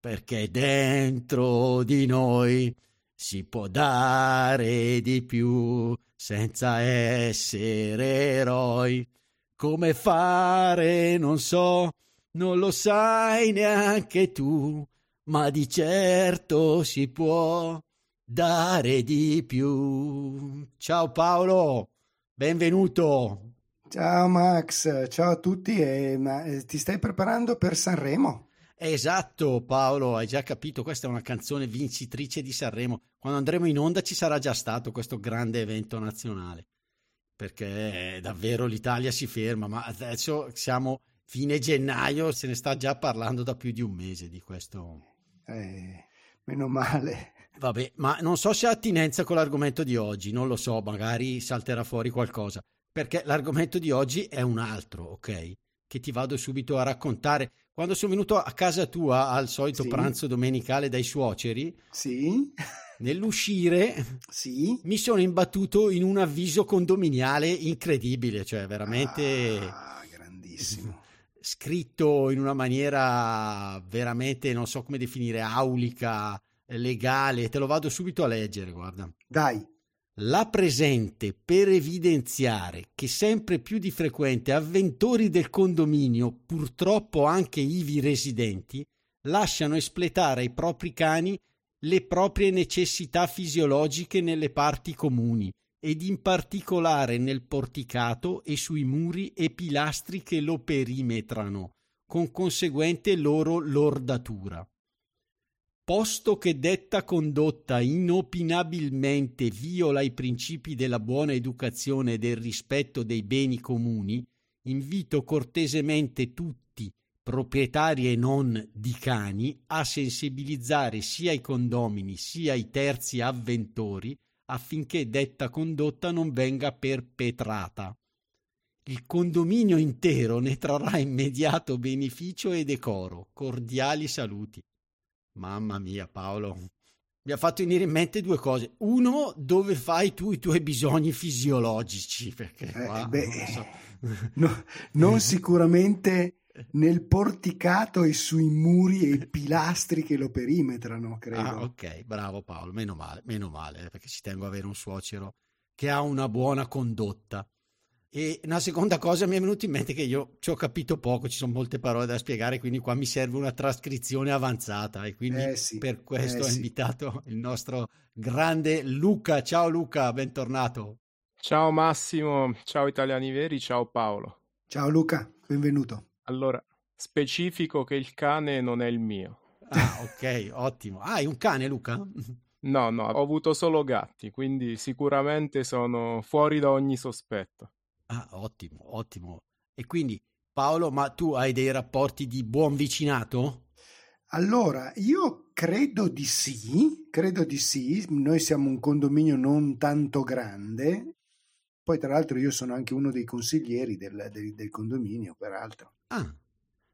perché dentro di noi si può dare di più senza essere eroi. Come fare non so, non lo sai neanche tu, ma di certo si può dare di più. Ciao Paolo, benvenuto. Ciao Max, ciao a tutti. E, ma, eh, ti stai preparando per Sanremo? Esatto, Paolo, hai già capito, questa è una canzone vincitrice di Sanremo. Quando andremo in onda ci sarà già stato questo grande evento nazionale, perché davvero l'Italia si ferma, ma adesso siamo fine gennaio, se ne sta già parlando da più di un mese di questo. Eh, meno male. Vabbè, ma non so se ha attinenza con l'argomento di oggi, non lo so, magari salterà fuori qualcosa, perché l'argomento di oggi è un altro, ok? Che ti vado subito a raccontare quando sono venuto a casa tua al solito sì. pranzo domenicale dai suoceri, sì. nell'uscire sì. mi sono imbattuto in un avviso condominiale incredibile, cioè veramente ah, grandissimo. Scritto in una maniera veramente, non so come definire, aulica, legale, te lo vado subito a leggere, guarda. Dai la presente per evidenziare che sempre più di frequente avventori del condominio, purtroppo anche ivi residenti, lasciano espletare ai propri cani le proprie necessità fisiologiche nelle parti comuni ed in particolare nel porticato e sui muri e pilastri che lo perimetrano, con conseguente loro lordatura posto che detta condotta inopinabilmente viola i principi della buona educazione e del rispetto dei beni comuni, invito cortesemente tutti, proprietari e non di cani, a sensibilizzare sia i condomini sia i terzi avventori affinché detta condotta non venga perpetrata. Il condominio intero ne trarrà immediato beneficio e decoro. Cordiali saluti. Mamma mia, Paolo. Mi ha fatto venire in mente due cose. Uno, dove fai tu i tuoi bisogni fisiologici? Perché eh, qua, beh, non, so. no, non sicuramente nel porticato e sui muri e i pilastri che lo perimetrano, credo. Ah, ok, bravo Paolo, meno male, meno male, perché ci tengo ad avere un suocero che ha una buona condotta. E una seconda cosa mi è venuto in mente che io ci ho capito poco, ci sono molte parole da spiegare, quindi qua mi serve una trascrizione avanzata e quindi eh sì, per questo eh ho sì. invitato il nostro grande Luca. Ciao Luca, bentornato. Ciao Massimo, ciao italiani veri, ciao Paolo. Ciao Luca, benvenuto. Allora, specifico che il cane non è il mio. Ah, ok, ottimo. Ah, hai un cane Luca? No, no, ho avuto solo gatti, quindi sicuramente sono fuori da ogni sospetto. Ah, ottimo, ottimo. E quindi Paolo, ma tu hai dei rapporti di buon vicinato? Allora, io credo di sì, credo di sì. Noi siamo un condominio non tanto grande. Poi, tra l'altro, io sono anche uno dei consiglieri del, del, del condominio, peraltro. Ah,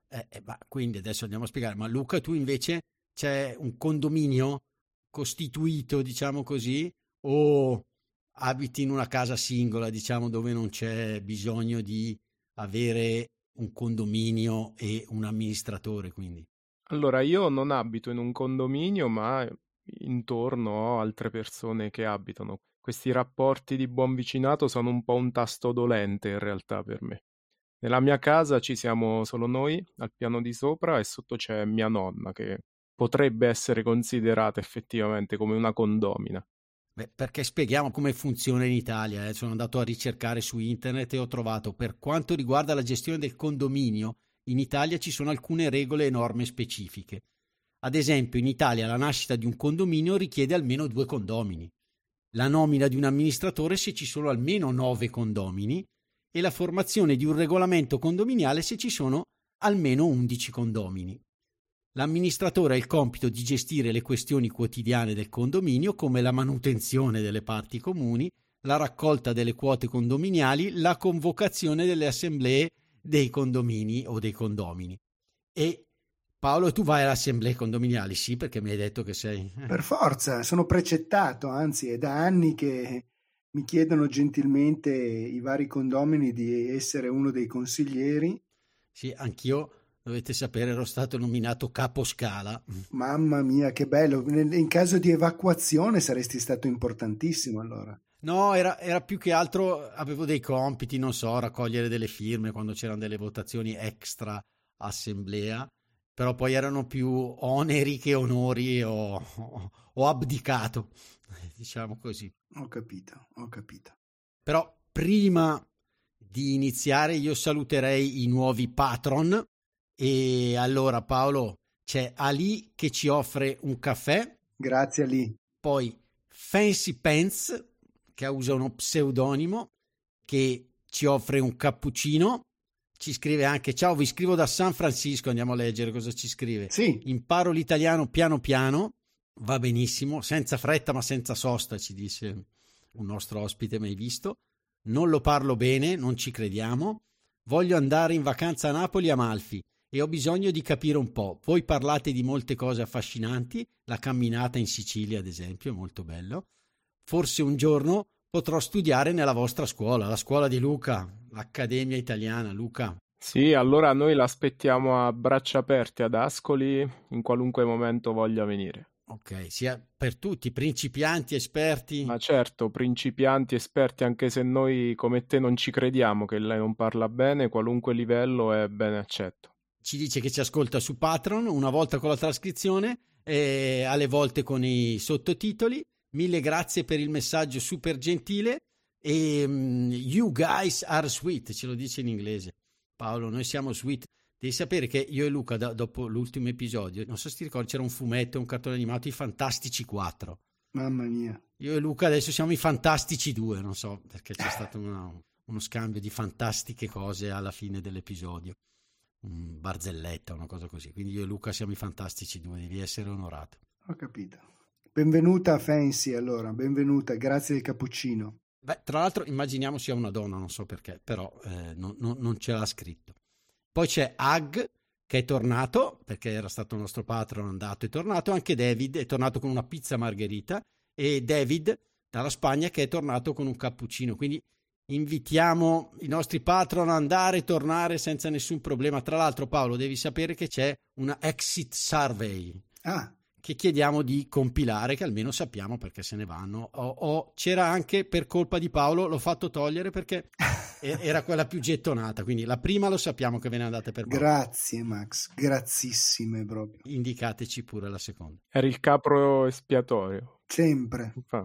eh, eh, ma quindi adesso andiamo a spiegare. Ma Luca, tu invece c'è un condominio costituito, diciamo così, o abiti in una casa singola, diciamo, dove non c'è bisogno di avere un condominio e un amministratore, quindi. Allora, io non abito in un condominio, ma intorno ho altre persone che abitano. Questi rapporti di buon vicinato sono un po' un tasto dolente in realtà per me. Nella mia casa ci siamo solo noi al piano di sopra e sotto c'è mia nonna che potrebbe essere considerata effettivamente come una condomina. Beh, perché spieghiamo come funziona in Italia. Eh. Sono andato a ricercare su internet e ho trovato, per quanto riguarda la gestione del condominio, in Italia ci sono alcune regole e norme specifiche. Ad esempio, in Italia la nascita di un condominio richiede almeno due condomini, la nomina di un amministratore se ci sono almeno nove condomini e la formazione di un regolamento condominiale se ci sono almeno undici condomini. L'amministratore ha il compito di gestire le questioni quotidiane del condominio come la manutenzione delle parti comuni, la raccolta delle quote condominiali, la convocazione delle assemblee dei condomini o dei condomini. E Paolo, tu vai alle assemblee condominiali, sì, perché mi hai detto che sei... Per forza, sono precettato, anzi è da anni che mi chiedono gentilmente i vari condomini di essere uno dei consiglieri. Sì, anch'io dovete sapere, ero stato nominato capo scala. Mamma mia, che bello! In caso di evacuazione saresti stato importantissimo allora. No, era, era, più che altro, avevo dei compiti, non so, raccogliere delle firme quando c'erano delle votazioni extra assemblea, però poi erano più oneri che onori o, o, ho abdicato, diciamo così. Ho capito, ho capito. Però prima di iniziare io saluterei i nuovi patron e allora Paolo c'è Ali che ci offre un caffè. Grazie Ali. Poi Fancy Pants che usa uno pseudonimo che ci offre un cappuccino. Ci scrive anche: Ciao, vi scrivo da San Francisco. Andiamo a leggere cosa ci scrive. Sì. Imparo l'italiano piano piano. Va benissimo, senza fretta ma senza sosta, ci dice un nostro ospite mai visto. Non lo parlo bene, non ci crediamo. Voglio andare in vacanza a Napoli a Malfi e ho bisogno di capire un po'. Voi parlate di molte cose affascinanti, la camminata in Sicilia, ad esempio, è molto bello. Forse un giorno potrò studiare nella vostra scuola, la scuola di Luca, l'Accademia Italiana. Luca. Sì, allora noi l'aspettiamo a braccia aperte ad Ascoli in qualunque momento voglia venire. Ok, sia per tutti, principianti, esperti. Ma certo, principianti, esperti, anche se noi come te non ci crediamo che lei non parla bene, qualunque livello è bene accetto ci dice che ci ascolta su Patreon, una volta con la trascrizione e alle volte con i sottotitoli. Mille grazie per il messaggio super gentile e um, you guys are sweet, ce lo dice in inglese. Paolo, noi siamo sweet. Devi sapere che io e Luca, da, dopo l'ultimo episodio, non so se ti ricordi, c'era un fumetto, un cartone animato, i Fantastici 4. Mamma mia. Io e Luca adesso siamo i Fantastici 2, non so perché c'è stato una, uno scambio di fantastiche cose alla fine dell'episodio un barzelletta, una cosa così. Quindi io e Luca siamo i fantastici due, devi essere onorato. Ho capito. Benvenuta Fancy allora, benvenuta, grazie del cappuccino. Beh, tra l'altro immaginiamo sia una donna, non so perché, però eh, non, non, non, ce l'ha scritto. Poi c'è Ag che è tornato, perché era stato il nostro patron, andato e tornato, anche David è tornato con una pizza margherita e David dalla Spagna che è tornato con un cappuccino, quindi invitiamo i nostri patron ad andare e tornare senza nessun problema. Tra l'altro, Paolo, devi sapere che c'è una exit survey ah. che chiediamo di compilare, che almeno sappiamo perché se ne vanno. O, o, c'era anche per colpa di Paolo, l'ho fatto togliere perché era quella più gettonata. Quindi la prima lo sappiamo che ve ne andate per Paolo. Grazie, Max, grazissime proprio. Indicateci pure la seconda. Era il capro espiatorio. Sempre. Fa.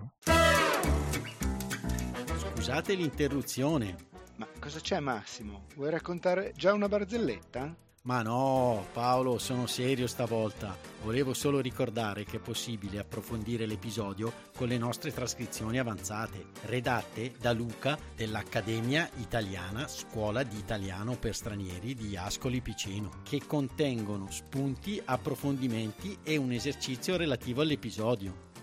Scusate l'interruzione. Ma cosa c'è Massimo? Vuoi raccontare già una barzelletta? Ma no, Paolo, sono serio stavolta. Volevo solo ricordare che è possibile approfondire l'episodio con le nostre trascrizioni avanzate, redatte da Luca dell'Accademia Italiana Scuola di Italiano per Stranieri di Ascoli Piceno, che contengono spunti, approfondimenti e un esercizio relativo all'episodio.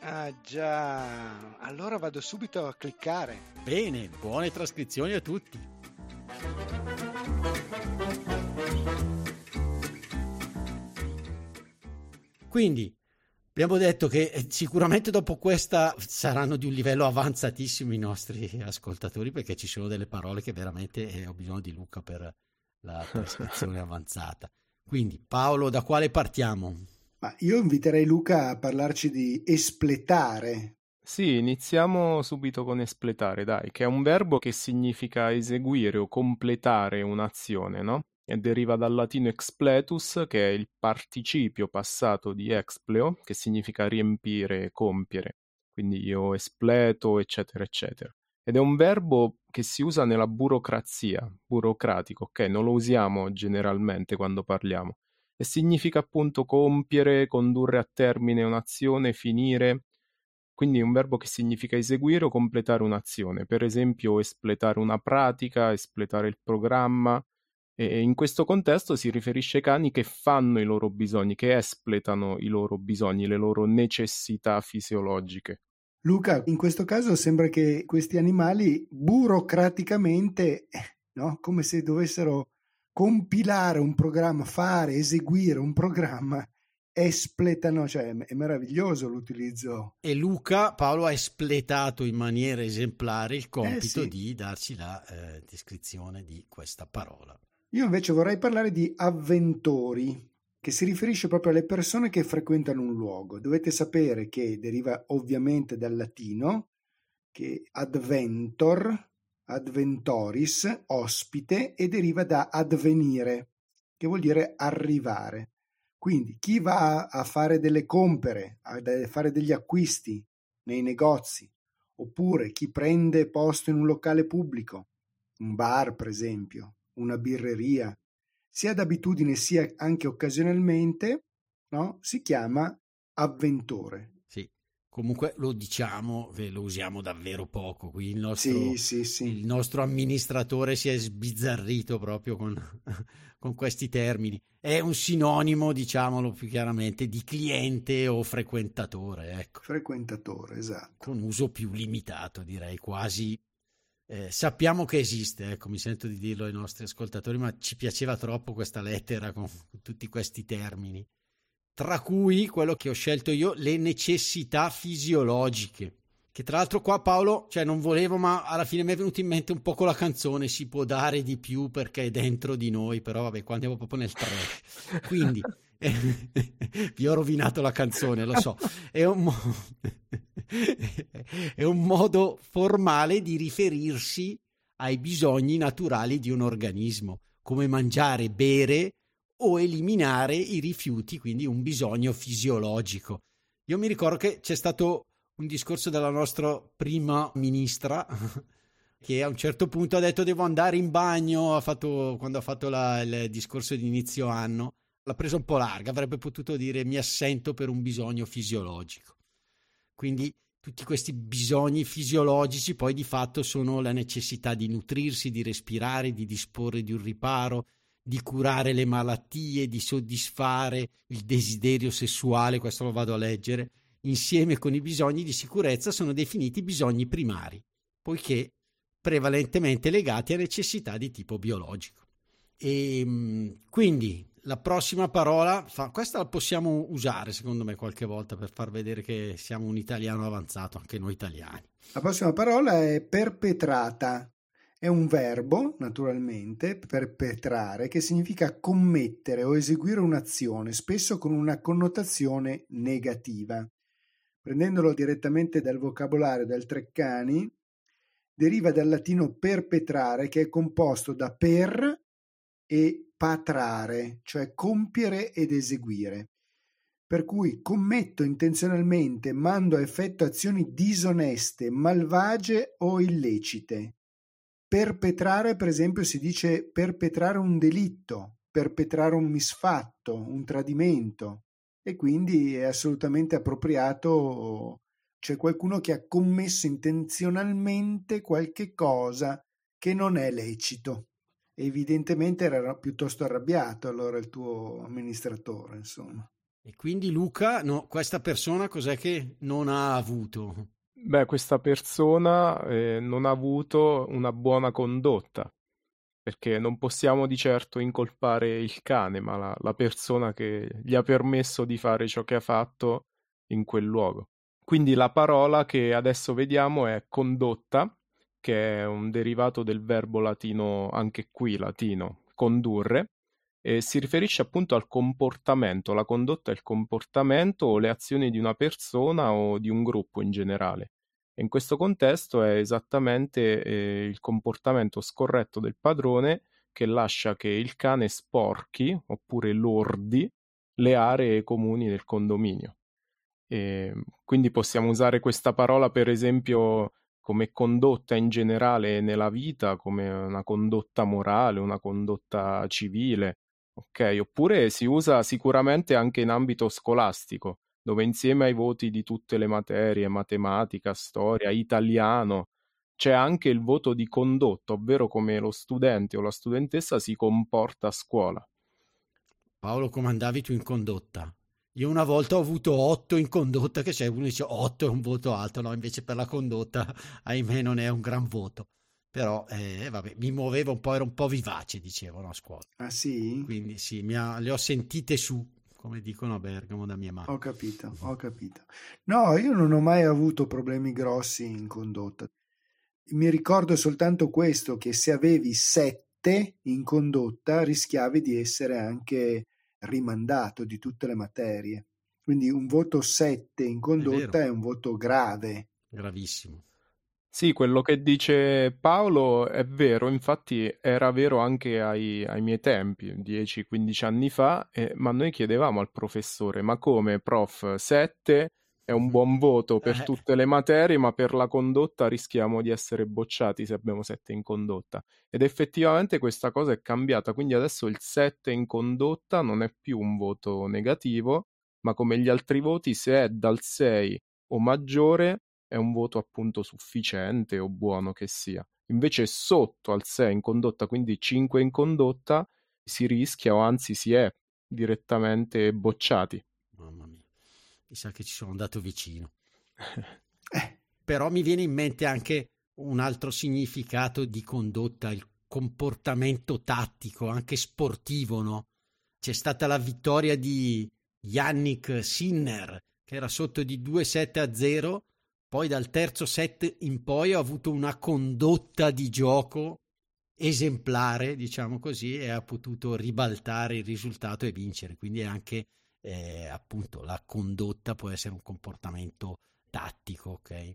Ah già, allora vado subito a cliccare. Bene, buone trascrizioni a tutti. Quindi abbiamo detto che eh, sicuramente dopo questa saranno di un livello avanzatissimo i nostri ascoltatori perché ci sono delle parole che veramente eh, ho bisogno di Luca per la trascrizione avanzata. Quindi Paolo, da quale partiamo? Ma io inviterei Luca a parlarci di espletare. Sì, iniziamo subito con espletare, dai, che è un verbo che significa eseguire o completare un'azione, no? e deriva dal latino expletus, che è il participio passato di expleo, che significa riempire, compiere. Quindi io espleto, eccetera, eccetera. Ed è un verbo che si usa nella burocrazia, burocratico, ok? Non lo usiamo generalmente quando parliamo. E significa appunto compiere, condurre a termine un'azione, finire. Quindi è un verbo che significa eseguire o completare un'azione. Per esempio, espletare una pratica, espletare il programma, e in questo contesto si riferisce ai cani che fanno i loro bisogni, che espletano i loro bisogni, le loro necessità fisiologiche. Luca, in questo caso sembra che questi animali burocraticamente, no? come se dovessero compilare un programma, fare, eseguire un programma, espletano, cioè è meraviglioso l'utilizzo. E Luca, Paolo ha espletato in maniera esemplare il compito eh sì. di darci la eh, descrizione di questa parola. Io invece vorrei parlare di avventori, che si riferisce proprio alle persone che frequentano un luogo. Dovete sapere che deriva ovviamente dal latino, che adventor, adventoris, ospite, e deriva da advenire, che vuol dire arrivare. Quindi chi va a fare delle compere, a fare degli acquisti nei negozi, oppure chi prende posto in un locale pubblico, un bar per esempio, una birreria, sia d'abitudine sia anche occasionalmente, no? si chiama avventore. Comunque lo diciamo, lo usiamo davvero poco. Qui il nostro, sì, sì, sì. Il nostro amministratore si è sbizzarrito proprio con, con questi termini. È un sinonimo, diciamolo più chiaramente, di cliente o frequentatore. Ecco. Frequentatore, esatto. Con uso più limitato, direi quasi eh, sappiamo che esiste, ecco, mi sento di dirlo ai nostri ascoltatori, ma ci piaceva troppo questa lettera con tutti questi termini, tra cui quello che ho scelto io, le necessità fisiologiche. Che tra l'altro qua Paolo, cioè non volevo, ma alla fine mi è venuto in mente un po' con la canzone, si può dare di più perché è dentro di noi, però vabbè, qua andiamo proprio nel trash. Quindi, vi ho rovinato la canzone, lo so. È un, mo- è un modo formale di riferirsi ai bisogni naturali di un organismo, come mangiare, bere o eliminare i rifiuti, quindi un bisogno fisiologico. Io mi ricordo che c'è stato un discorso della nostra prima ministra che a un certo punto ha detto devo andare in bagno, ha fatto, quando ha fatto la, il discorso di inizio anno, l'ha preso un po' larga, avrebbe potuto dire mi assento per un bisogno fisiologico. Quindi tutti questi bisogni fisiologici poi di fatto sono la necessità di nutrirsi, di respirare, di disporre di un riparo, di curare le malattie, di soddisfare il desiderio sessuale, questo lo vado a leggere, insieme con i bisogni di sicurezza sono definiti bisogni primari, poiché prevalentemente legati a necessità di tipo biologico. E ehm, quindi la prossima parola, fa, questa la possiamo usare secondo me qualche volta per far vedere che siamo un italiano avanzato, anche noi italiani. La prossima parola è perpetrata. È un verbo, naturalmente, perpetrare, che significa commettere o eseguire un'azione, spesso con una connotazione negativa. Prendendolo direttamente dal vocabolario del Treccani, deriva dal latino perpetrare, che è composto da per e patrare, cioè compiere ed eseguire. Per cui commetto intenzionalmente, mando a effetto azioni disoneste, malvagie o illecite. Perpetrare, per esempio, si dice perpetrare un delitto, perpetrare un misfatto, un tradimento e quindi è assolutamente appropriato c'è qualcuno che ha commesso intenzionalmente qualche cosa che non è lecito evidentemente era piuttosto arrabbiato allora il tuo amministratore, insomma. E quindi Luca, no, questa persona cos'è che non ha avuto? Beh, questa persona eh, non ha avuto una buona condotta, perché non possiamo di certo incolpare il cane, ma la, la persona che gli ha permesso di fare ciò che ha fatto in quel luogo. Quindi la parola che adesso vediamo è condotta, che è un derivato del verbo latino, anche qui latino, condurre, e si riferisce appunto al comportamento, la condotta il comportamento o le azioni di una persona o di un gruppo in generale. E in questo contesto è esattamente eh, il comportamento scorretto del padrone che lascia che il cane sporchi oppure lordi le aree comuni del condominio. E quindi possiamo usare questa parola per esempio come condotta in generale nella vita, come una condotta morale, una condotta civile, ok? Oppure si usa sicuramente anche in ambito scolastico, dove insieme ai voti di tutte le materie, matematica, storia, italiano, c'è anche il voto di condotta, ovvero come lo studente o la studentessa si comporta a scuola. Paolo, come andavi tu in condotta? Io una volta ho avuto 8 in condotta, che c'è uno dice 8 è un voto alto, no, invece per la condotta, ahimè, non è un gran voto. Però, eh, vabbè, mi muovevo un po', ero un po' vivace, dicevano a scuola. Ah sì? Quindi sì, ha, le ho sentite su, come dicono a Bergamo da mia mamma. Ho capito, ho capito. No, io non ho mai avuto problemi grossi in condotta. Mi ricordo soltanto questo, che se avevi 7 in condotta rischiavi di essere anche rimandato di tutte le materie. Quindi un voto 7 in condotta è, è un voto grave. Gravissimo. Sì, quello che dice Paolo è vero, infatti era vero anche ai, ai miei tempi, 10-15 anni fa, eh, ma noi chiedevamo al professore, ma come prof 7 è un buon voto per eh. tutte le materie, ma per la condotta rischiamo di essere bocciati se abbiamo 7 in condotta. Ed effettivamente questa cosa è cambiata, quindi adesso il 7 in condotta non è più un voto negativo, ma come gli altri voti, se è dal 6 o maggiore, è un voto appunto sufficiente o buono che sia. Invece sotto al 6 in condotta, quindi 5 in condotta, si rischia o anzi si è direttamente bocciati. Mamma mia mi sa che ci sono andato vicino. eh, però mi viene in mente anche un altro significato di condotta, il comportamento tattico, anche sportivo, no? C'è stata la vittoria di Yannick Sinner, che era sotto di 2-7 a 0, poi dal terzo set in poi ha avuto una condotta di gioco esemplare, diciamo così, e ha potuto ribaltare il risultato e vincere. Quindi anche eh, appunto la condotta può essere un comportamento tattico, ok?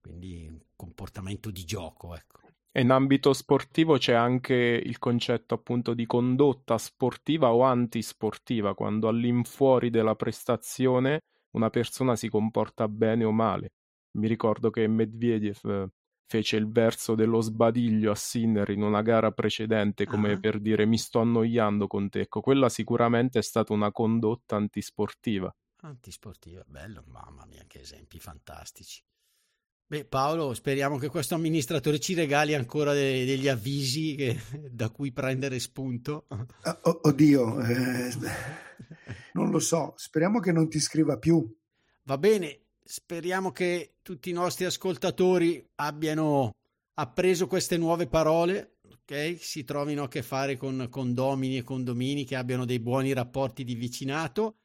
Quindi un comportamento di gioco, ecco. E in ambito sportivo c'è anche il concetto appunto di condotta sportiva o antisportiva, quando all'infuori della prestazione una persona si comporta bene o male. Mi ricordo che Medvedev fece il verso dello sbadiglio a Sinner in una gara precedente come uh-huh. per dire mi sto annoiando con te. Ecco, quella sicuramente è stata una condotta antisportiva. Antisportiva, bello, mamma mia, che esempi fantastici. Beh, Paolo, speriamo che questo amministratore ci regali ancora de- degli avvisi che, da cui prendere spunto. Oh, oddio, eh, non lo so, speriamo che non ti scriva più. Va bene, Speriamo che tutti i nostri ascoltatori abbiano appreso queste nuove parole, ok? Si trovino a che fare con condomini e condomini che abbiano dei buoni rapporti di vicinato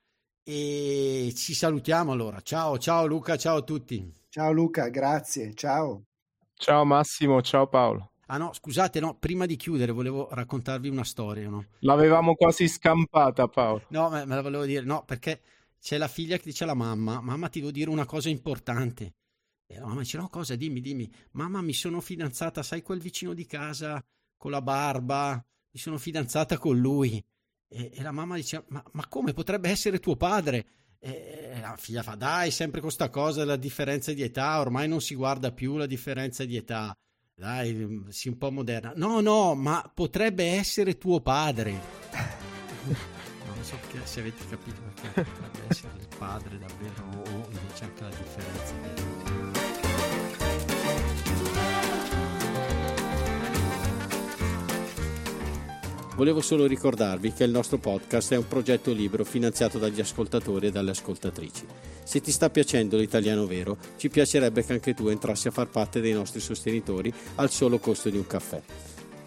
e ci salutiamo allora. Ciao, ciao Luca, ciao a tutti. Ciao Luca, grazie, ciao. Ciao Massimo, ciao Paolo. Ah no, scusate, no, prima di chiudere volevo raccontarvi una storia, no? L'avevamo quasi scampata, Paolo. No, me, me la volevo dire, no, perché c'è la figlia che dice alla mamma, mamma ti devo dire una cosa importante. E la mamma dice, no cosa, dimmi, dimmi. Mamma mi sono fidanzata, sai quel vicino di casa con la barba? Mi sono fidanzata con lui. E, e la mamma dice, ma, ma, come potrebbe essere tuo padre? E la figlia fa, dai, sempre con sta cosa della differenza di età, ormai non si guarda più la differenza di età. Dai, si un po' moderna. No, no, ma potrebbe essere tuo padre so che, se avete capito perché potrebbe essere il padre davvero o invece anche la differenza Volevo solo ricordarvi che il nostro podcast è un progetto libero finanziato dagli ascoltatori e dalle ascoltatrici. Se ti sta piacendo l'italiano vero, ci piacerebbe che anche tu entrassi a far parte dei nostri sostenitori al solo costo di un caffè.